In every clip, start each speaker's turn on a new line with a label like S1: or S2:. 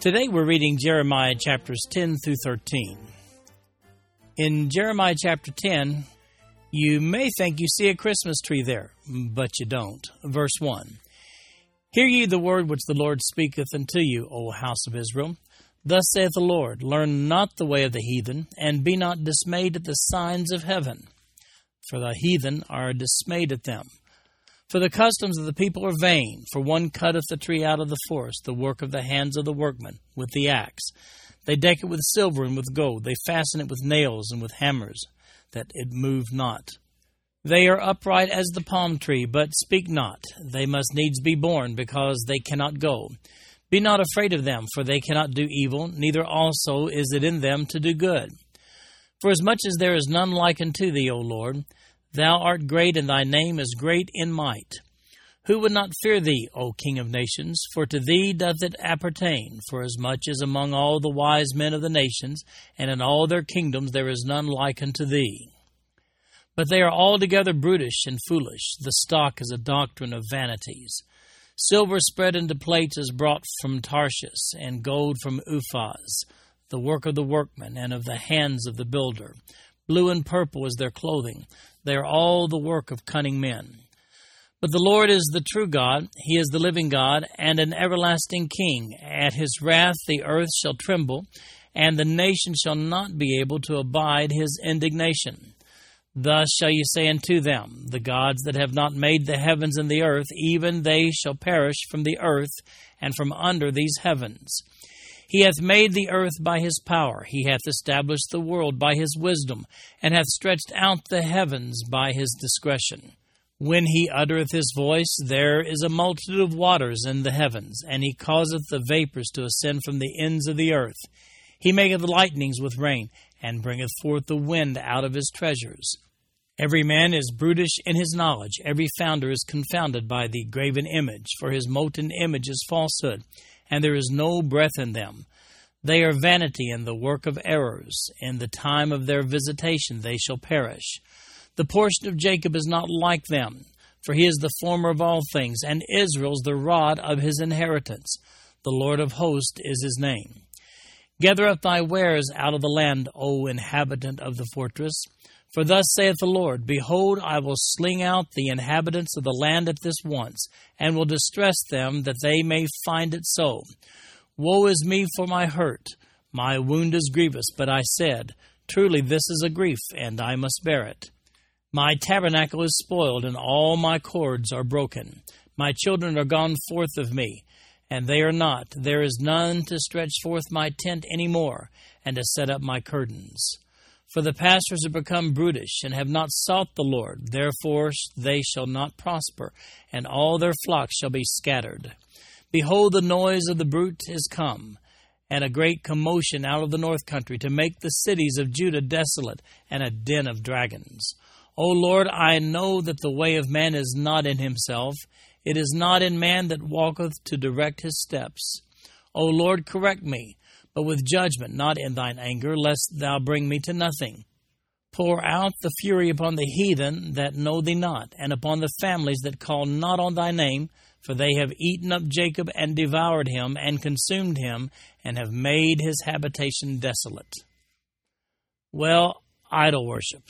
S1: Today we're reading Jeremiah chapters 10 through 13. In Jeremiah chapter 10, you may think you see a Christmas tree there, but you don't. Verse 1 Hear ye the word which the Lord speaketh unto you, O house of Israel. Thus saith the Lord Learn not the way of the heathen, and be not dismayed at the signs of heaven for the heathen are dismayed at them. For the customs of the people are vain, for one cutteth the tree out of the forest, the work of the hands of the workman, with the axe. They deck it with silver and with gold, they fasten it with nails and with hammers, that it move not. They are upright as the palm tree, but speak not. They must needs be borne, because they cannot go. Be not afraid of them, for they cannot do evil, neither also is it in them to do good. For as much as there is none like unto thee, O Lord, thou art great, and thy name is great in might. Who would not fear thee, O King of nations? For to thee doth it appertain, for as much as among all the wise men of the nations, and in all their kingdoms there is none like unto thee. But they are altogether brutish and foolish. The stock is a doctrine of vanities. Silver spread into plates is brought from Tarshish, and gold from Uphaz the work of the workman and of the hands of the builder. Blue and purple is their clothing. They are all the work of cunning men. But the Lord is the true God, He is the living God, and an everlasting King. At His wrath the earth shall tremble, and the nation shall not be able to abide His indignation. Thus shall you say unto them, The gods that have not made the heavens and the earth, even they shall perish from the earth and from under these heavens. He hath made the earth by his power, he hath established the world by his wisdom, and hath stretched out the heavens by his discretion. When he uttereth his voice, there is a multitude of waters in the heavens, and he causeth the vapors to ascend from the ends of the earth. He maketh lightnings with rain, and bringeth forth the wind out of his treasures. Every man is brutish in his knowledge, every founder is confounded by the graven image, for his molten image is falsehood and there is no breath in them. They are vanity and the work of errors. In the time of their visitation they shall perish. The portion of Jacob is not like them, for he is the former of all things, and Israel's the rod of his inheritance. The Lord of hosts is his name. Gather up thy wares out of the land, O inhabitant of the fortress. For thus saith the Lord Behold, I will sling out the inhabitants of the land at this once, and will distress them that they may find it so. Woe is me for my hurt! My wound is grievous, but I said, Truly this is a grief, and I must bear it. My tabernacle is spoiled, and all my cords are broken. My children are gone forth of me, and they are not. There is none to stretch forth my tent any more, and to set up my curtains. For the pastors have become brutish, and have not sought the Lord. Therefore they shall not prosper, and all their flocks shall be scattered. Behold, the noise of the bruit is come, and a great commotion out of the north country, to make the cities of Judah desolate, and a den of dragons. O Lord, I know that the way of man is not in himself. It is not in man that walketh to direct his steps. O Lord, correct me but with judgment, not in thine anger, lest thou bring me to nothing. Pour out the fury upon the heathen that know thee not, and upon the families that call not on thy name, for they have eaten up Jacob and devoured him, and consumed him, and have made his habitation desolate. Well, idol worship.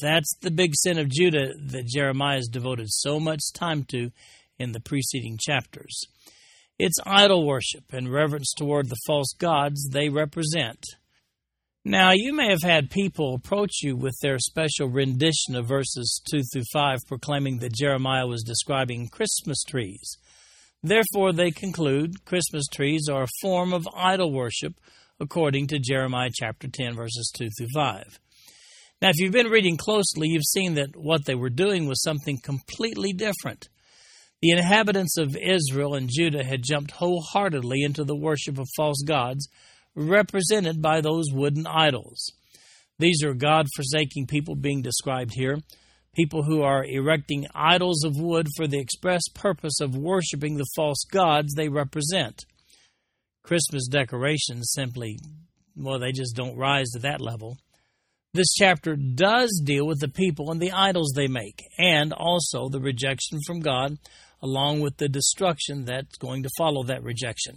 S1: That's the big sin of Judah that Jeremiah has devoted so much time to in the preceding chapters. It's idol worship and reverence toward the false gods they represent. Now, you may have had people approach you with their special rendition of verses 2 through 5, proclaiming that Jeremiah was describing Christmas trees. Therefore, they conclude Christmas trees are a form of idol worship, according to Jeremiah chapter 10, verses 2 through 5. Now, if you've been reading closely, you've seen that what they were doing was something completely different. The inhabitants of Israel and Judah had jumped wholeheartedly into the worship of false gods, represented by those wooden idols. These are God forsaking people being described here, people who are erecting idols of wood for the express purpose of worshiping the false gods they represent. Christmas decorations simply, well, they just don't rise to that level. This chapter does deal with the people and the idols they make, and also the rejection from God, along with the destruction that's going to follow that rejection.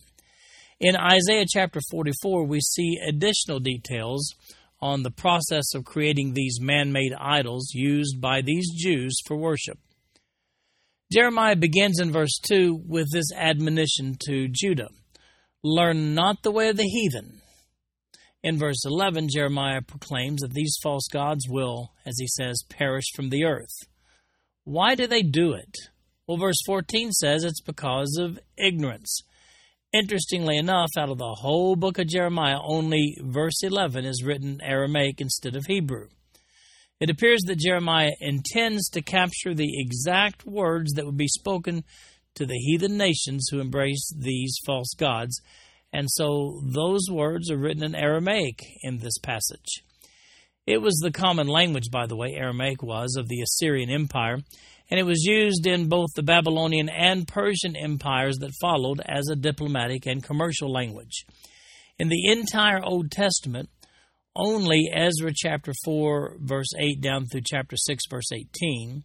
S1: In Isaiah chapter 44, we see additional details on the process of creating these man made idols used by these Jews for worship. Jeremiah begins in verse 2 with this admonition to Judah Learn not the way of the heathen in verse 11, Jeremiah proclaims that these false gods will, as he says, perish from the earth. Why do they do it? Well, verse 14 says it's because of ignorance. Interestingly enough, out of the whole book of Jeremiah, only verse 11 is written Aramaic instead of Hebrew. It appears that Jeremiah intends to capture the exact words that would be spoken to the heathen nations who embrace these false gods and so those words are written in Aramaic in this passage. It was the common language, by the way, Aramaic was, of the Assyrian Empire, and it was used in both the Babylonian and Persian empires that followed as a diplomatic and commercial language. In the entire Old Testament, only Ezra chapter 4, verse 8 down through chapter 6, verse 18,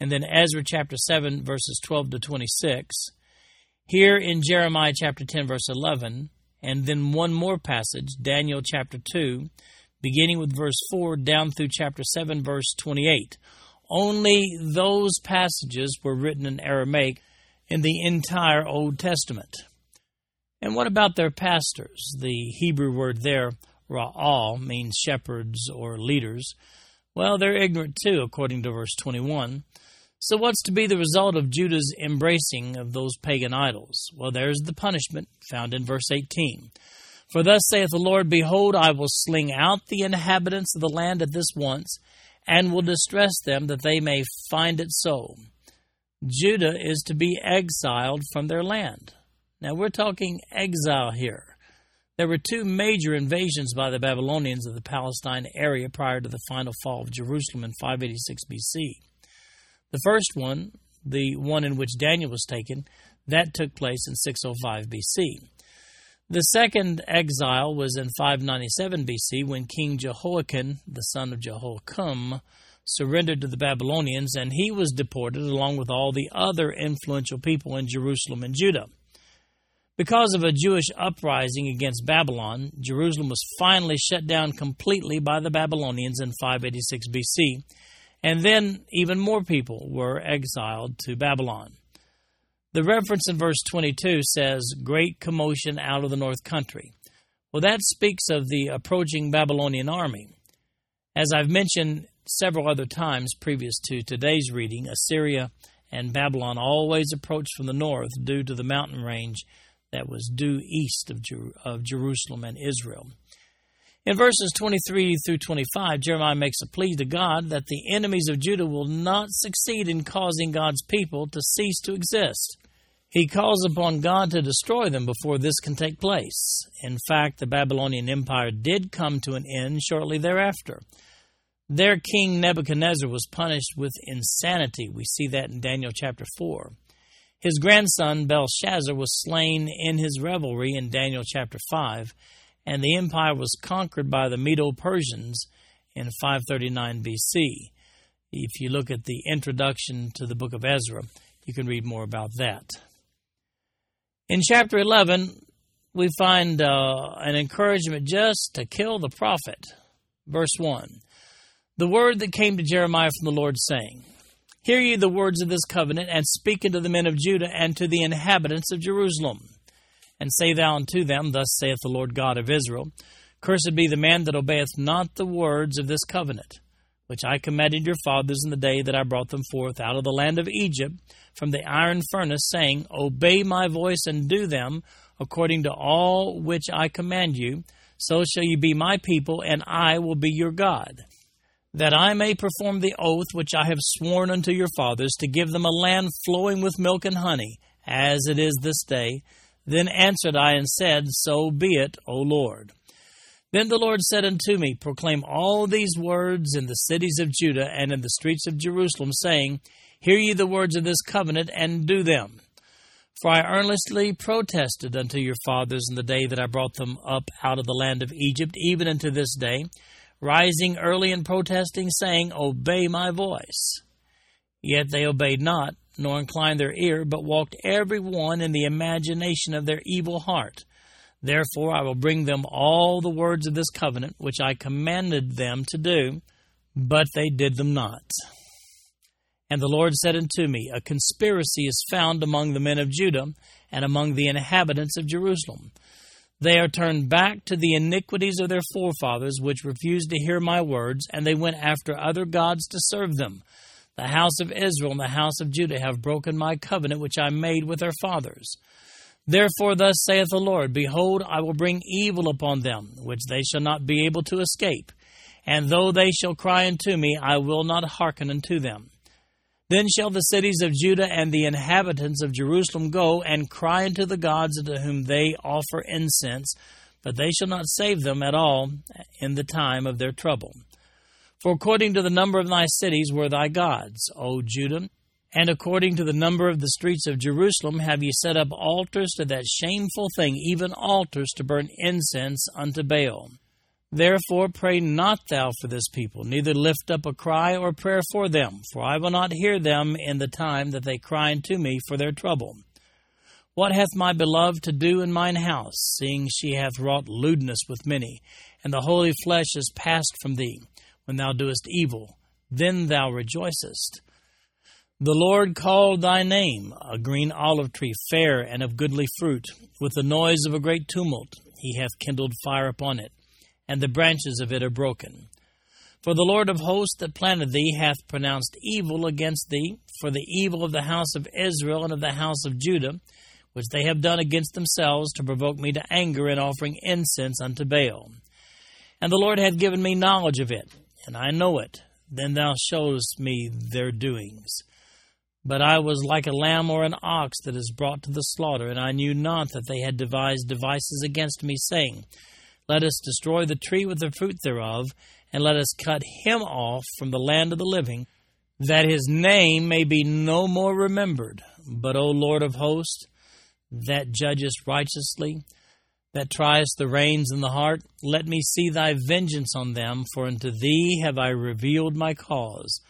S1: and then Ezra chapter 7, verses 12 to 26, here in Jeremiah chapter 10, verse 11, and then one more passage, Daniel chapter 2, beginning with verse 4 down through chapter 7, verse 28. Only those passages were written in Aramaic in the entire Old Testament. And what about their pastors? The Hebrew word there, ra'al, means shepherds or leaders. Well, they're ignorant too, according to verse 21. So, what's to be the result of Judah's embracing of those pagan idols? Well, there's the punishment found in verse 18. For thus saith the Lord, Behold, I will sling out the inhabitants of the land at this once, and will distress them that they may find it so. Judah is to be exiled from their land. Now, we're talking exile here. There were two major invasions by the Babylonians of the Palestine area prior to the final fall of Jerusalem in 586 BC. The first one, the one in which Daniel was taken, that took place in 605 BC. The second exile was in 597 BC when King Jehoiachin, the son of Jehoiakim, surrendered to the Babylonians and he was deported along with all the other influential people in Jerusalem and Judah. Because of a Jewish uprising against Babylon, Jerusalem was finally shut down completely by the Babylonians in 586 BC and then even more people were exiled to Babylon. The reference in verse 22 says, Great commotion out of the north country. Well, that speaks of the approaching Babylonian army. As I've mentioned several other times previous to today's reading, Assyria and Babylon always approached from the north due to the mountain range that was due east of, Jer- of Jerusalem and Israel. In verses 23 through 25, Jeremiah makes a plea to God that the enemies of Judah will not succeed in causing God's people to cease to exist. He calls upon God to destroy them before this can take place. In fact, the Babylonian Empire did come to an end shortly thereafter. Their king Nebuchadnezzar was punished with insanity. We see that in Daniel chapter 4. His grandson Belshazzar was slain in his revelry in Daniel chapter 5 and the empire was conquered by the Medo Persians in 539 BC. If you look at the introduction to the book of Ezra, you can read more about that. In chapter 11, we find uh, an encouragement just to kill the prophet. Verse 1 The word that came to Jeremiah from the Lord, saying, Hear ye the words of this covenant, and speak unto the men of Judah and to the inhabitants of Jerusalem and say thou unto them, Thus saith the Lord God of Israel Cursed be the man that obeyeth not the words of this covenant, which I commanded your fathers in the day that I brought them forth out of the land of Egypt from the iron furnace, saying, Obey my voice and do them according to all which I command you, so shall you be my people, and I will be your God. that I may perform the oath which I have sworn unto your fathers, to give them a land flowing with milk and honey, as it is this day. Then answered I and said, So be it, O Lord. Then the Lord said unto me, Proclaim all these words in the cities of Judah and in the streets of Jerusalem, saying, Hear ye the words of this covenant, and do them. For I earnestly protested unto your fathers in the day that I brought them up out of the land of Egypt, even unto this day, rising early and protesting, saying, Obey my voice. Yet they obeyed not, nor inclined their ear, but walked every one in the imagination of their evil heart. Therefore I will bring them all the words of this covenant, which I commanded them to do, but they did them not. And the Lord said unto me, A conspiracy is found among the men of Judah and among the inhabitants of Jerusalem. They are turned back to the iniquities of their forefathers, which refused to hear my words, and they went after other gods to serve them. The house of Israel and the house of Judah have broken my covenant which I made with their fathers. Therefore, thus saith the Lord Behold, I will bring evil upon them, which they shall not be able to escape. And though they shall cry unto me, I will not hearken unto them. Then shall the cities of Judah and the inhabitants of Jerusalem go and cry unto the gods unto whom they offer incense, but they shall not save them at all in the time of their trouble. For according to the number of thy cities were thy gods, O Judah, and according to the number of the streets of Jerusalem have ye set up altars to that shameful thing, even altars to burn incense unto Baal. Therefore pray not thou for this people, neither lift up a cry or prayer for them, for I will not hear them in the time that they cry unto me for their trouble. What hath my beloved to do in mine house, seeing she hath wrought lewdness with many, and the holy flesh is passed from thee, when thou doest evil? Then thou rejoicest. The Lord called thy name, a green olive tree, fair and of goodly fruit, with the noise of a great tumult. He hath kindled fire upon it and the branches of it are broken. For the Lord of hosts that planted thee hath pronounced evil against thee for the evil of the house of Israel and of the house of Judah, which they have done against themselves to provoke me to anger in offering incense unto Baal. And the Lord hath given me knowledge of it, and I know it. Then thou showest me their doings. But I was like a lamb or an ox that is brought to the slaughter, and I knew not that they had devised devices against me, saying, let us destroy the tree with the fruit thereof, and let us cut him off from the land of the living, that his name may be no more remembered. But, O Lord of hosts, that judgest righteously, that triest the reins and the heart, let me see thy vengeance on them, for unto thee have I revealed my cause.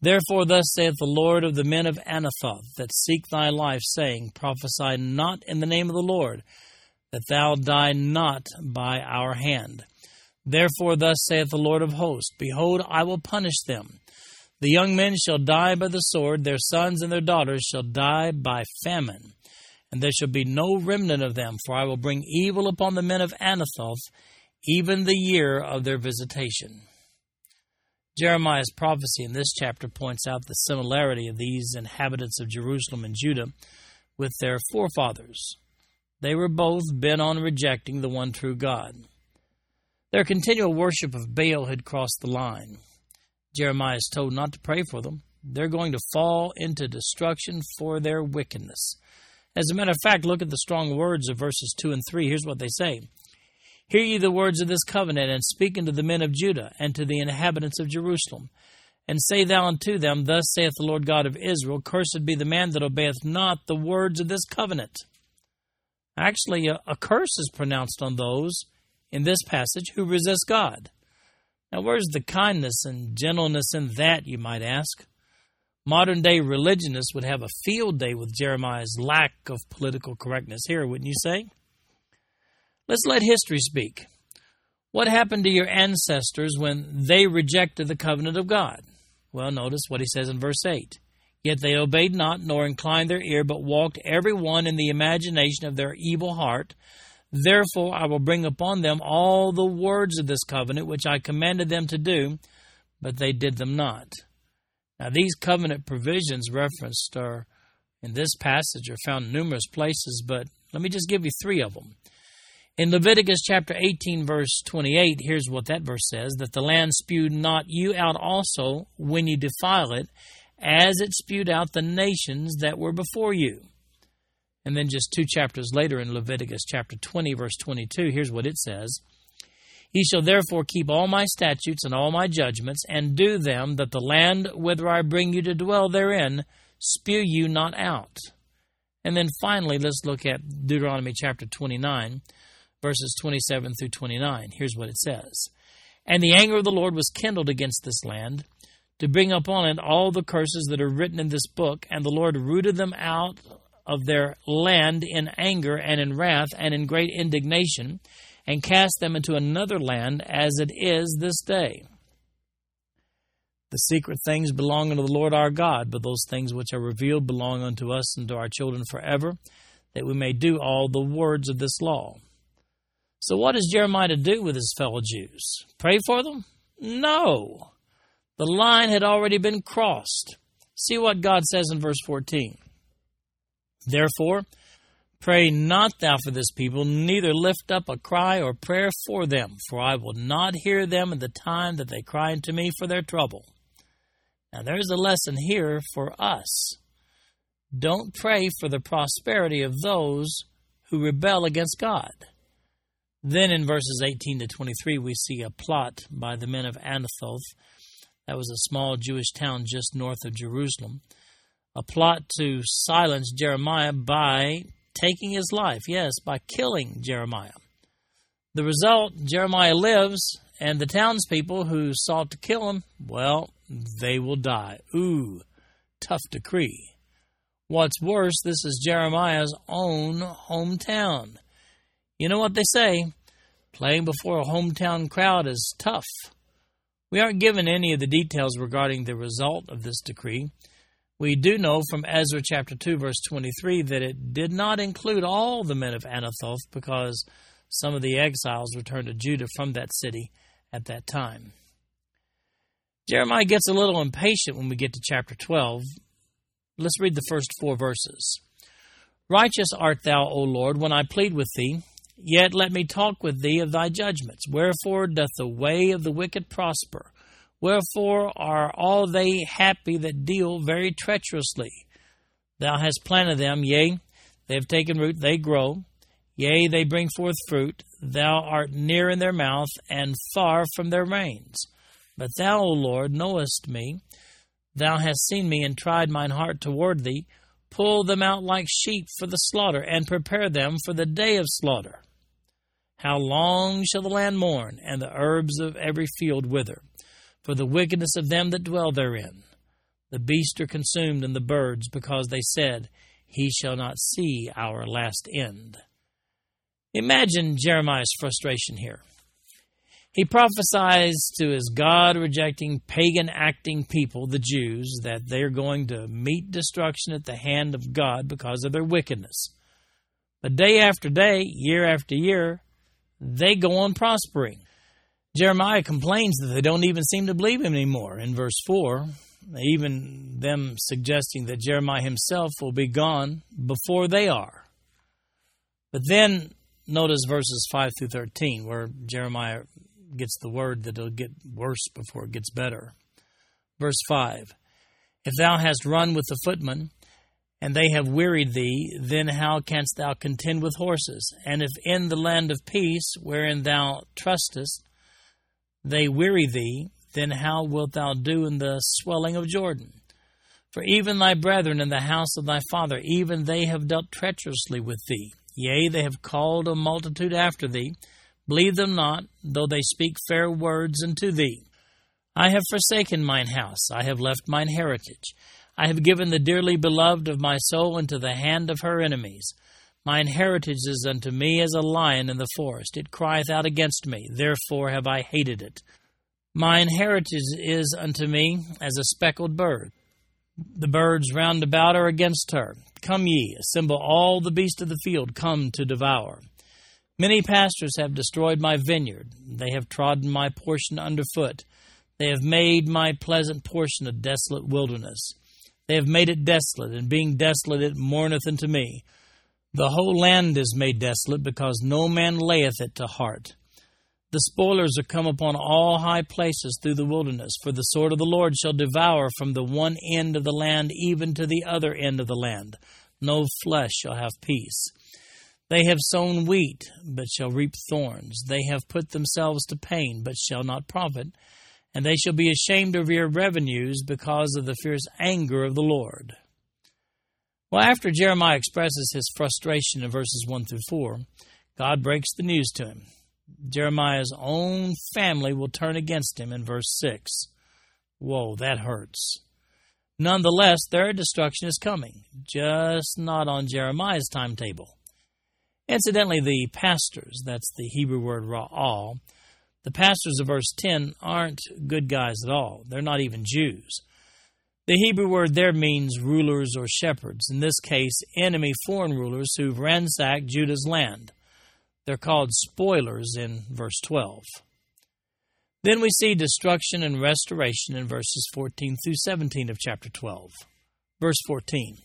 S1: Therefore, thus saith the Lord of the men of Anathoth, that seek thy life, saying, Prophesy not in the name of the Lord that thou die not by our hand. Therefore, thus saith the Lord of hosts Behold, I will punish them. The young men shall die by the sword, their sons and their daughters shall die by famine. And there shall be no remnant of them, for I will bring evil upon the men of Anathoth, even the year of their visitation. Jeremiah's prophecy in this chapter points out the similarity of these inhabitants of Jerusalem and Judah with their forefathers. They were both bent on rejecting the one true God. Their continual worship of Baal had crossed the line. Jeremiah is told not to pray for them. They're going to fall into destruction for their wickedness. As a matter of fact, look at the strong words of verses 2 and 3. Here's what they say Hear ye the words of this covenant, and speak unto the men of Judah, and to the inhabitants of Jerusalem. And say thou unto them, Thus saith the Lord God of Israel, Cursed be the man that obeyeth not the words of this covenant. Actually, a, a curse is pronounced on those in this passage who resist God. Now, where's the kindness and gentleness in that, you might ask? Modern day religionists would have a field day with Jeremiah's lack of political correctness here, wouldn't you say? Let's let history speak. What happened to your ancestors when they rejected the covenant of God? Well, notice what he says in verse 8. Yet they obeyed not, nor inclined their ear, but walked every one in the imagination of their evil heart. Therefore I will bring upon them all the words of this covenant which I commanded them to do, but they did them not. Now these covenant provisions referenced are in this passage are found in numerous places, but let me just give you three of them. In Leviticus chapter 18, verse 28, here's what that verse says that the land spewed not you out also when you defile it, as it spewed out the nations that were before you. And then just two chapters later in Leviticus chapter 20, verse 22, here's what it says Ye shall therefore keep all my statutes and all my judgments, and do them, that the land whither I bring you to dwell therein spew you not out. And then finally, let's look at Deuteronomy chapter 29, verses 27 through 29. Here's what it says And the anger of the Lord was kindled against this land, to bring upon it all the curses that are written in this book, and the Lord rooted them out of their land in anger and in wrath and in great indignation, and cast them into another land as it is this day. The secret things belong unto the Lord our God, but those things which are revealed belong unto us and to our children forever, that we may do all the words of this law. So, what is Jeremiah do with his fellow Jews? Pray for them? No. The line had already been crossed. See what God says in verse 14. Therefore, pray not thou for this people, neither lift up a cry or prayer for them, for I will not hear them in the time that they cry unto me for their trouble. Now, there's a lesson here for us. Don't pray for the prosperity of those who rebel against God. Then in verses 18 to 23, we see a plot by the men of Anathoth. That was a small Jewish town just north of Jerusalem a plot to silence Jeremiah by taking his life, yes, by killing Jeremiah. The result Jeremiah lives, and the townspeople who sought to kill him, well, they will die. Ooh, tough decree. What's worse, this is Jeremiah's own hometown. You know what they say? Playing before a hometown crowd is tough. We aren't given any of the details regarding the result of this decree. We do know from Ezra chapter 2, verse 23, that it did not include all the men of Anathoth because some of the exiles returned to Judah from that city at that time. Jeremiah gets a little impatient when we get to chapter 12. Let's read the first four verses. Righteous art thou, O Lord, when I plead with thee. Yet let me talk with thee of thy judgments. Wherefore doth the way of the wicked prosper? Wherefore are all they happy that deal very treacherously? Thou hast planted them, yea, they have taken root, they grow, yea, they bring forth fruit. Thou art near in their mouth, and far from their reins. But thou, O Lord, knowest me. Thou hast seen me, and tried mine heart toward thee. Pull them out like sheep for the slaughter, and prepare them for the day of slaughter. How long shall the land mourn, and the herbs of every field wither? for the wickedness of them that dwell therein. The beasts are consumed, and the birds, because they said, He shall not see our last end. Imagine Jeremiah's frustration here. He prophesies to his God rejecting, pagan acting people, the Jews, that they're going to meet destruction at the hand of God because of their wickedness. But day after day, year after year, they go on prospering. Jeremiah complains that they don't even seem to believe him anymore in verse 4, even them suggesting that Jeremiah himself will be gone before they are. But then notice verses 5 through 13, where Jeremiah gets the word that it'll get worse before it gets better. Verse 5 If thou hast run with the footmen, and they have wearied thee, then how canst thou contend with horses? And if in the land of peace, wherein thou trustest, they weary thee, then how wilt thou do in the swelling of Jordan? For even thy brethren in the house of thy father, even they have dealt treacherously with thee. Yea, they have called a multitude after thee. Believe them not, though they speak fair words unto thee. I have forsaken mine house, I have left mine heritage. I have given the dearly beloved of my soul into the hand of her enemies. Mine heritage is unto me as a lion in the forest. It crieth out against me, therefore have I hated it. Mine heritage is unto me as a speckled bird. The birds round about are against her. Come ye, assemble all the beasts of the field, come to devour. Many pastors have destroyed my vineyard. They have trodden my portion under foot. They have made my pleasant portion a desolate wilderness. They have made it desolate, and being desolate, it mourneth unto me. The whole land is made desolate, because no man layeth it to heart. The spoilers are come upon all high places through the wilderness, for the sword of the Lord shall devour from the one end of the land even to the other end of the land. No flesh shall have peace. They have sown wheat, but shall reap thorns. They have put themselves to pain, but shall not profit. And they shall be ashamed of your revenues because of the fierce anger of the Lord. Well, after Jeremiah expresses his frustration in verses 1 through 4, God breaks the news to him. Jeremiah's own family will turn against him in verse 6. Whoa, that hurts. Nonetheless, their destruction is coming, just not on Jeremiah's timetable. Incidentally, the pastors, that's the Hebrew word ra'al, the pastors of verse 10 aren't good guys at all. They're not even Jews. The Hebrew word there means rulers or shepherds, in this case, enemy foreign rulers who've ransacked Judah's land. They're called spoilers in verse 12. Then we see destruction and restoration in verses 14 through 17 of chapter 12. Verse 14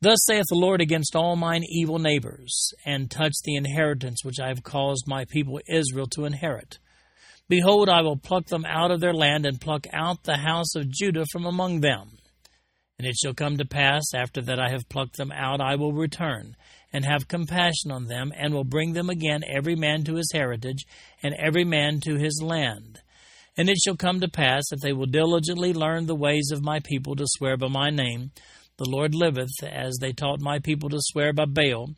S1: Thus saith the Lord against all mine evil neighbors, and touch the inheritance which I have caused my people Israel to inherit. Behold, I will pluck them out of their land, and pluck out the house of Judah from among them. And it shall come to pass, after that I have plucked them out, I will return, and have compassion on them, and will bring them again every man to his heritage, and every man to his land. And it shall come to pass, if they will diligently learn the ways of my people to swear by my name, the Lord liveth, as they taught my people to swear by Baal,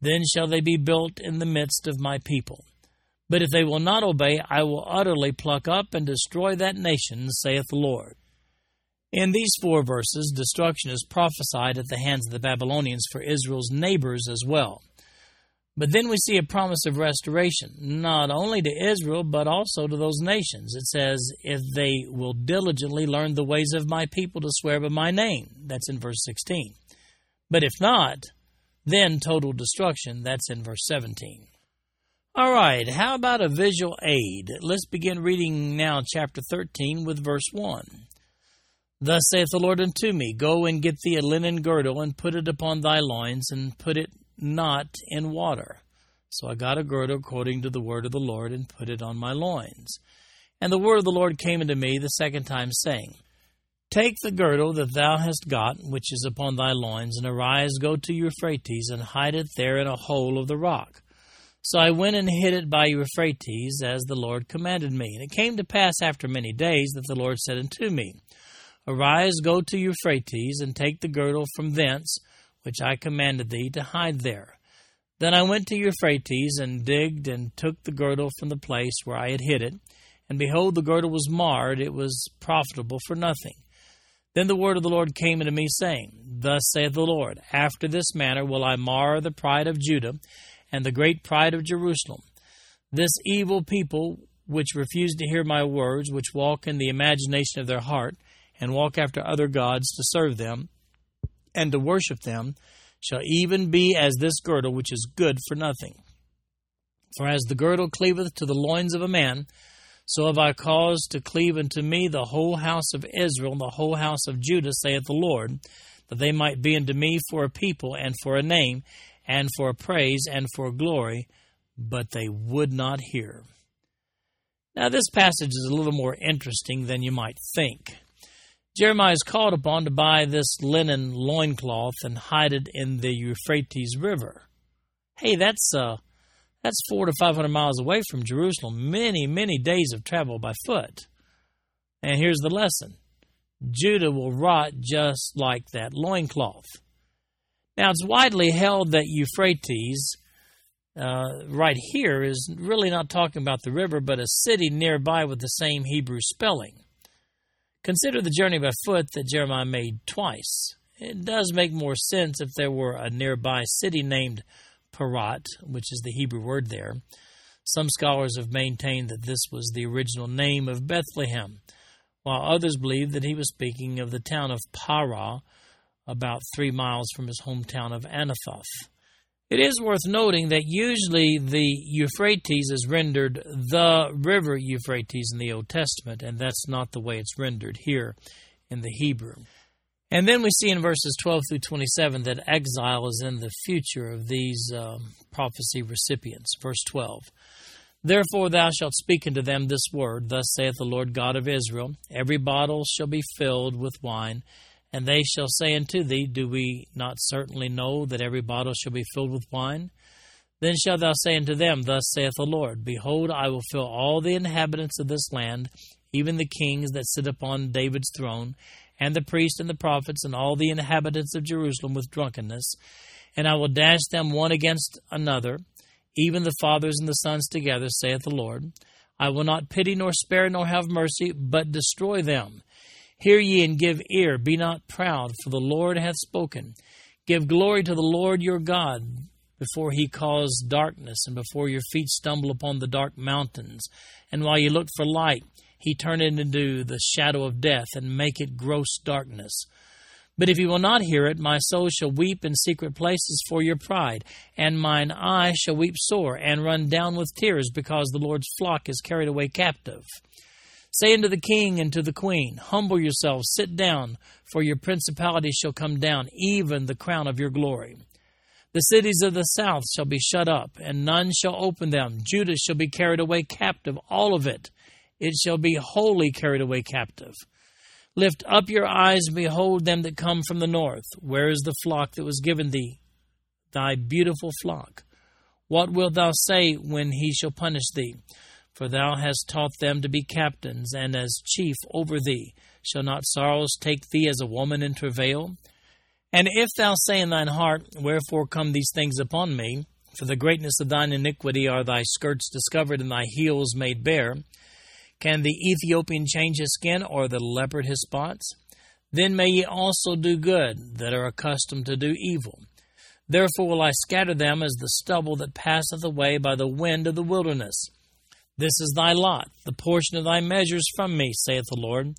S1: then shall they be built in the midst of my people. But if they will not obey, I will utterly pluck up and destroy that nation, saith the Lord. In these four verses, destruction is prophesied at the hands of the Babylonians for Israel's neighbors as well. But then we see a promise of restoration, not only to Israel, but also to those nations. It says, If they will diligently learn the ways of my people to swear by my name. That's in verse 16. But if not, then total destruction. That's in verse 17. All right, how about a visual aid? Let's begin reading now chapter 13 with verse 1. Thus saith the Lord unto me, Go and get thee a linen girdle, and put it upon thy loins, and put it not in water. So I got a girdle according to the word of the Lord, and put it on my loins. And the word of the Lord came unto me the second time, saying, Take the girdle that thou hast got, which is upon thy loins, and arise, go to Euphrates, and hide it there in a hole of the rock. So I went and hid it by Euphrates, as the Lord commanded me. And it came to pass after many days that the Lord said unto me, Arise, go to Euphrates, and take the girdle from thence, which I commanded thee to hide there. Then I went to Euphrates, and digged, and took the girdle from the place where I had hid it. And behold, the girdle was marred, it was profitable for nothing. Then the word of the Lord came unto me, saying, Thus saith the Lord, After this manner will I mar the pride of Judah, and the great pride of Jerusalem. This evil people, which refuse to hear my words, which walk in the imagination of their heart, and walk after other gods to serve them and to worship them, shall even be as this girdle which is good for nothing. For as the girdle cleaveth to the loins of a man, so have I caused to cleave unto me the whole house of Israel and the whole house of Judah, saith the Lord, that they might be unto me for a people and for a name, and for a praise and for glory, but they would not hear. Now, this passage is a little more interesting than you might think. Jeremiah is called upon to buy this linen loincloth and hide it in the Euphrates River. Hey, that's uh, that's four to five hundred miles away from Jerusalem, many, many days of travel by foot. And here's the lesson Judah will rot just like that loincloth. Now, it's widely held that Euphrates, uh, right here, is really not talking about the river, but a city nearby with the same Hebrew spelling. Consider the journey by foot that Jeremiah made twice. It does make more sense if there were a nearby city named Parat, which is the Hebrew word there. Some scholars have maintained that this was the original name of Bethlehem, while others believe that he was speaking of the town of Para, about three miles from his hometown of Anathoth. It is worth noting that usually the Euphrates is rendered the river Euphrates in the Old Testament, and that's not the way it's rendered here in the Hebrew. And then we see in verses 12 through 27 that exile is in the future of these um, prophecy recipients. Verse 12 Therefore thou shalt speak unto them this word Thus saith the Lord God of Israel Every bottle shall be filled with wine. And they shall say unto thee, Do we not certainly know that every bottle shall be filled with wine? Then shalt thou say unto them, Thus saith the Lord, Behold, I will fill all the inhabitants of this land, even the kings that sit upon David's throne, and the priests and the prophets, and all the inhabitants of Jerusalem with drunkenness. And I will dash them one against another, even the fathers and the sons together, saith the Lord. I will not pity nor spare nor have mercy, but destroy them. Hear ye and give ear, be not proud, for the Lord hath spoken. Give glory to the Lord your God before he cause darkness, and before your feet stumble upon the dark mountains. And while you look for light, he turn it into the shadow of death, and make it gross darkness. But if you will not hear it, my soul shall weep in secret places for your pride, and mine eye shall weep sore, and run down with tears, because the Lord's flock is carried away captive. Say unto the king and to the queen, Humble yourselves, sit down, for your principality shall come down, even the crown of your glory. The cities of the south shall be shut up, and none shall open them. Judah shall be carried away captive, all of it. It shall be wholly carried away captive. Lift up your eyes and behold them that come from the north. Where is the flock that was given thee? Thy beautiful flock. What wilt thou say when he shall punish thee? For thou hast taught them to be captains, and as chief over thee. Shall not sorrows take thee as a woman in travail? And if thou say in thine heart, Wherefore come these things upon me? For the greatness of thine iniquity are thy skirts discovered, and thy heels made bare. Can the Ethiopian change his skin, or the leopard his spots? Then may ye also do good, that are accustomed to do evil. Therefore will I scatter them as the stubble that passeth away by the wind of the wilderness. This is thy lot, the portion of thy measures from me, saith the Lord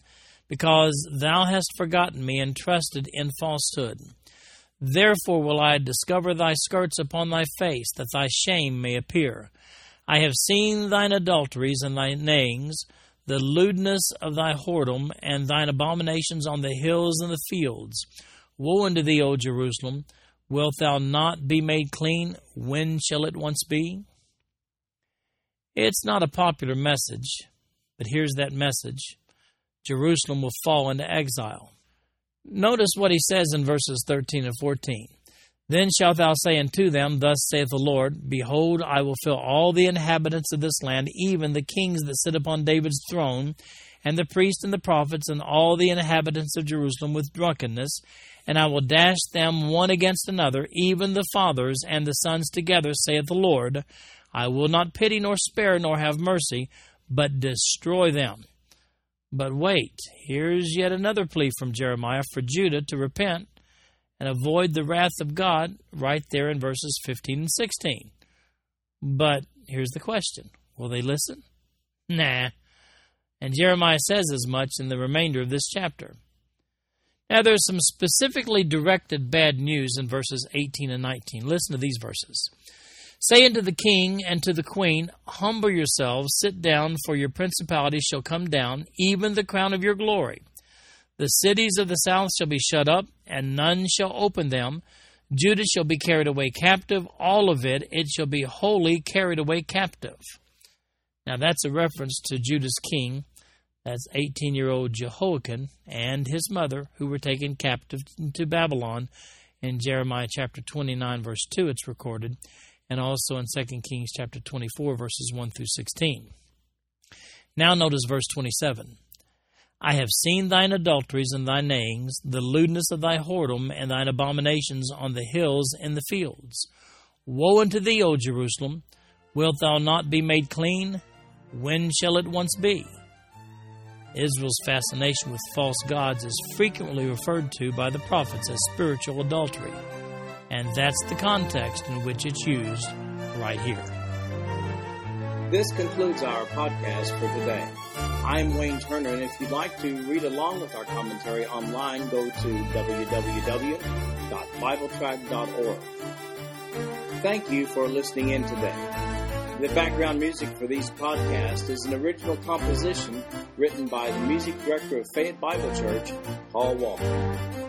S1: because thou hast forgotten me and trusted in falsehood. Therefore will I discover thy skirts upon thy face, that thy shame may appear. I have seen thine adulteries and thy nayings, the lewdness of thy whoredom, and thine abominations on the hills and the fields. Woe unto thee, O Jerusalem! Wilt thou not be made clean? When shall it once be? It's not a popular message, but here's that message Jerusalem will fall into exile. Notice what he says in verses 13 and 14. Then shalt thou say unto them, Thus saith the Lord, Behold, I will fill all the inhabitants of this land, even the kings that sit upon David's throne, and the priests and the prophets, and all the inhabitants of Jerusalem with drunkenness, and I will dash them one against another, even the fathers and the sons together, saith the Lord. I will not pity nor spare nor have mercy, but destroy them. But wait, here's yet another plea from Jeremiah for Judah to repent and avoid the wrath of God right there in verses 15 and 16. But here's the question Will they listen? Nah. And Jeremiah says as much in the remainder of this chapter. Now, there's some specifically directed bad news in verses 18 and 19. Listen to these verses. Say unto the king and to the queen, Humble yourselves, sit down, for your principality shall come down, even the crown of your glory. The cities of the south shall be shut up, and none shall open them. Judah shall be carried away captive, all of it, it shall be wholly carried away captive. Now that's a reference to Judah's king, that's 18 year old Jehoiachin, and his mother, who were taken captive to Babylon. In Jeremiah chapter 29, verse 2, it's recorded and also in 2 Kings chapter 24 verses 1 through 16. Now notice verse 27. I have seen thine adulteries and thy nayings, the lewdness of thy whoredom, and thine abominations on the hills and the fields. Woe unto thee, O Jerusalem! Wilt thou not be made clean? When shall it once be? Israel's fascination with false gods is frequently referred to by the prophets as spiritual adultery. And that's the context in which it's used right here.
S2: This concludes our podcast for today. I'm Wayne Turner, and if you'd like to read along with our commentary online, go to www.bibletrack.org. Thank you for listening in today. The background music for these podcasts is an original composition written by the music director of Fayette Bible Church, Paul Walker.